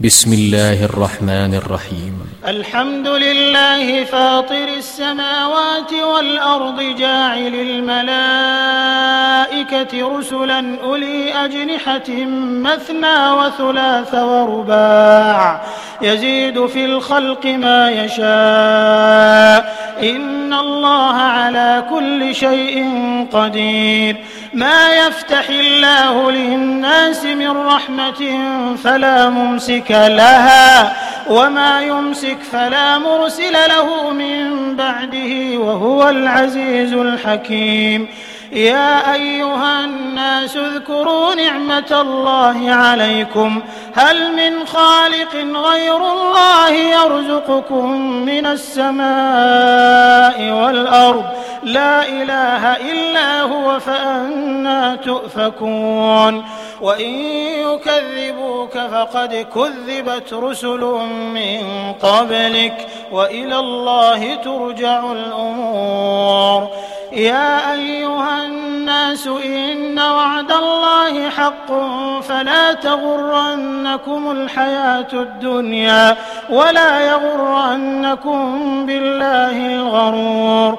بسم الله الرحمن الرحيم. الحمد لله فاطر السماوات والأرض جاعل الملائكة رسلا أولي أجنحة مثنى وثلاث ورباع. يزيد في الخلق ما يشاء. إن الله على كل شيء قدير. ما يفتح الله للناس من رحمة فلا ممسك لها وما يمسك فلا مرسل له من بعده وهو العزيز الحكيم. يا أيها الناس اذكروا نعمة الله عليكم. هل من خالق غير الله يرزقكم من السماء والأرض؟ لا إله إلا هو فأنا تؤفكون. وإن يكذبوك فقد كذبت رسل من قبلك وإلى الله ترجع الأمور. يا أيها الناس إن وعد الله حق فلا تغرنكم الحياة الدنيا ولا يغرنكم بالله الغرور.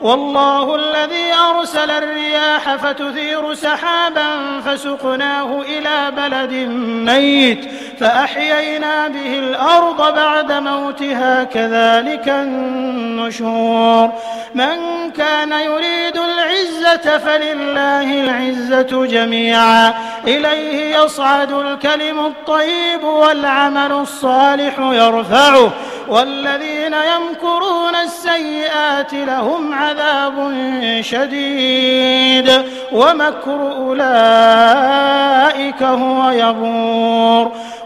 والله الذي أرسل الرياح فتثير سحابا فسقناه إلى بلد ميت فأحيينا به الأرض بعد موتها كذلك النشور من كان يريد العزة فلله العزة جميعا إليه يصعد الكلم الطيب والعمل الصالح يرفعه والذين يمكرون السيئات لهم عذاب شديد ومكر أولئك هو يبور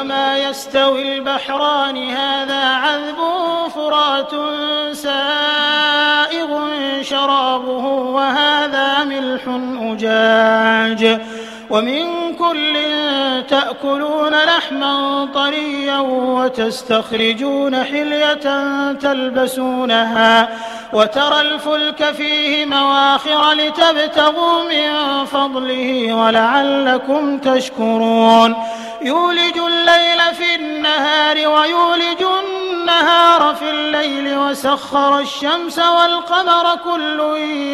وما يستوي البحران هذا عذب فرات سائغ شرابه وهذا ملح أجاج ومن كل تأكلون لحما طريا وتستخرجون حلية تلبسونها وترى الفلك فيه مواخر لتبتغوا من فضله ولعلكم تشكرون. يولج الليل في النهار ويولج النهار في الليل وسخر الشمس والقمر كل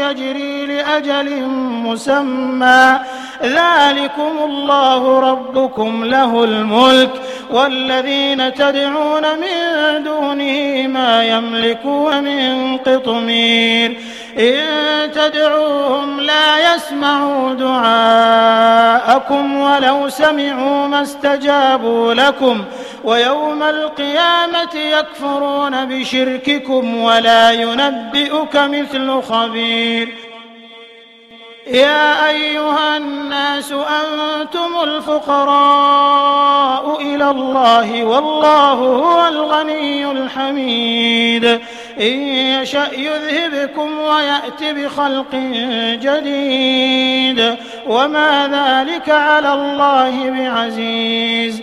يجري لأجل مسمى. ذلكم الله ربكم له الملك. والذين تدعون من دونه ما يملكون من قطمير. إن تدعوهم لا يسمعوا دعاءكم ولو سمعوا ما استجابوا لكم. ويوم القيامة يكفرون بشرككم ولا ينبئك مثل خبير. يا أيها الناس أنتم الفقراء إلى الله والله هو الغني الحميد. إن يشأ يذهبكم ويأت بخلق جديد. وما ذلك على الله بعزيز.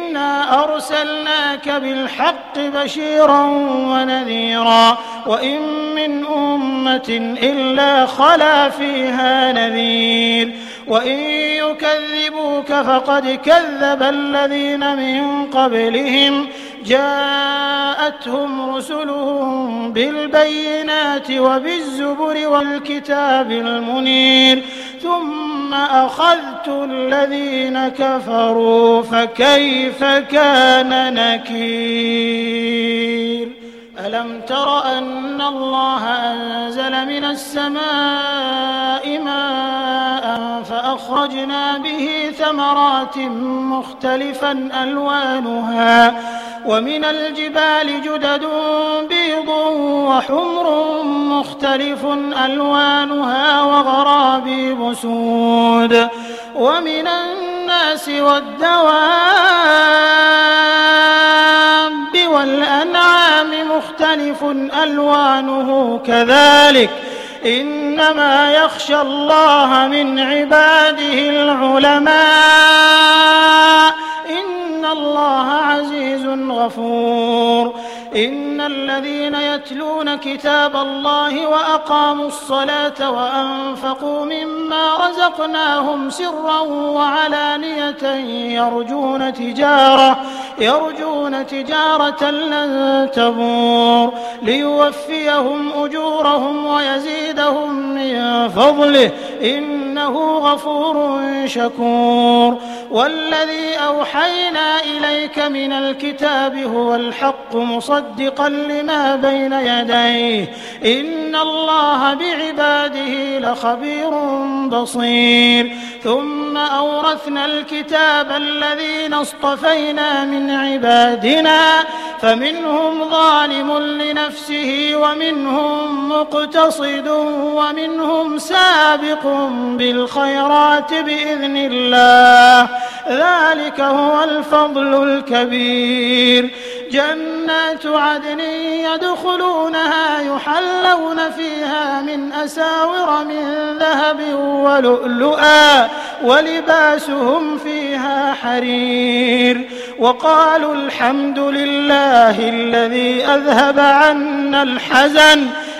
إنا أرسلناك بالحق بشيرا ونذيرا وإن من أمة إلا خلا فيها نذير وإن يكذبوك فقد كذب الذين من قبلهم جاءتهم رسلهم بالبينات وبالزبر والكتاب المنير ثم أخذت الذين كفروا فكيف كان نكير؟ ألم تر أن الله أنزل من السماء ماء فأخرجنا به ثمرات مختلفا ألوانها ومن الجبال جدد بيض وحمر مختلف ألوانها وغرابيب سود ومن الناس والدواب والأنعام مختلف ألوانه كذلك. إنما يخشى الله من عباده العلماء. إن الله عزيز غفور. إن الذين يتلون كتاب الله وأقاموا الصلاة وأنفقوا مما رزقناهم سرا وعلانية يرجون تجارة يرجون تجارة لن تبور ليوفيهم أجورهم ويزيدهم من فضله إنه غفور شكور والذي أوحينا إليك من الكتاب هو الحق مصدقا لما بين يديه إن الله بعباده لخبير بصير. ثم أورثنا الكتاب الذين اصطفينا من عبادنا. فمنهم ظالم لنفسه ومنهم مقتصد ومنهم سابق بالخيرات بإذن الله. ذلك هو الفضل الكبير. جنات عدن يدخلونها يحلون فيها من أساور من ذهب ولؤلؤا ولباسهم فيها حرير. وقالوا الحمد لله الذي أذهب عنا الحزن.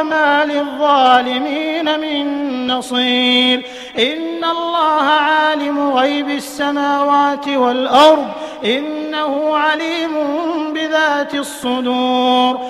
فما للظالمين من نصير. إن الله عالم غيب السماوات والأرض إنه عليم بذات الصدور.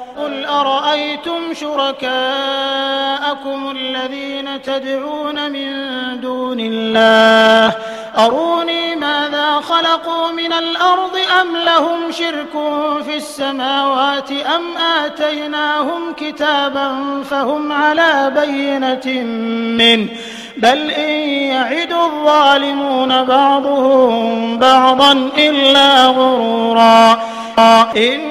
قل أفرأيتم شركاءكم الذين تدعون من دون الله أروني ماذا خلقوا من الأرض أم لهم شرك في السماوات أم آتيناهم كتابا فهم على بينة منه بل إن يعد الظالمون بعضهم بعضا إلا غرورا إن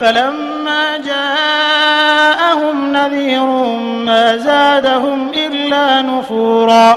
فلما جاءهم نذير ما زادهم إلا نفورا